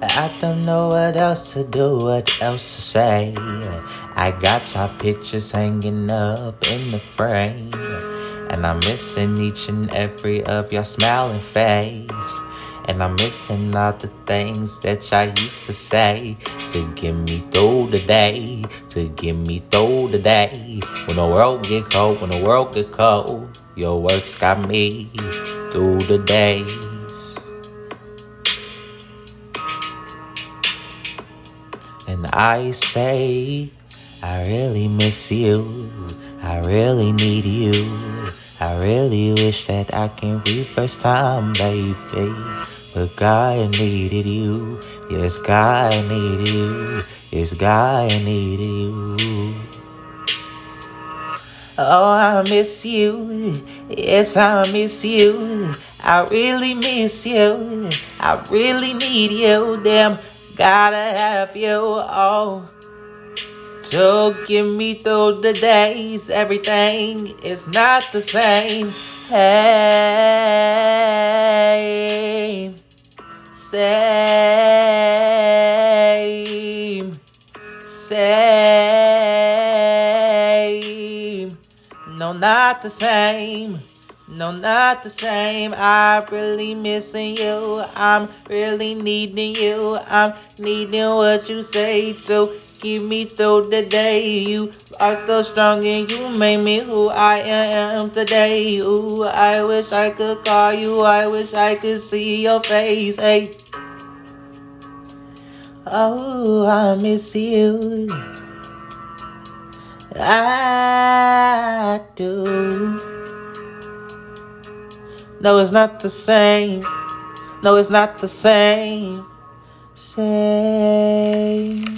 I don't know what else to do, what else to say. I got your pictures hanging up in the frame. And I'm missing each and every of your smiling face. And I'm missing all the things that y'all used to say to get me through the day, to get me through the day. When the world get cold, when the world get cold, your works got me through the days. And I say, I really miss you. I really need you. I really wish that I can be first time, baby. But God needed you. Yes, God needed you. Yes, God needed you. Oh, I miss you. Yes, I miss you. I really miss you. I really need you. Damn, gotta have you. Oh. To get me through the days, everything is not the same. Same, same, same. No, not the same. No, not the same. I'm really missing you. I'm really needing you. I'm needing what you say to keep me through the day. You are so strong and you made me who I am today. Ooh, I wish I could call you. I wish I could see your face. Hey. Oh, I miss you. I No, it's not the same. No, it's not the same. Same.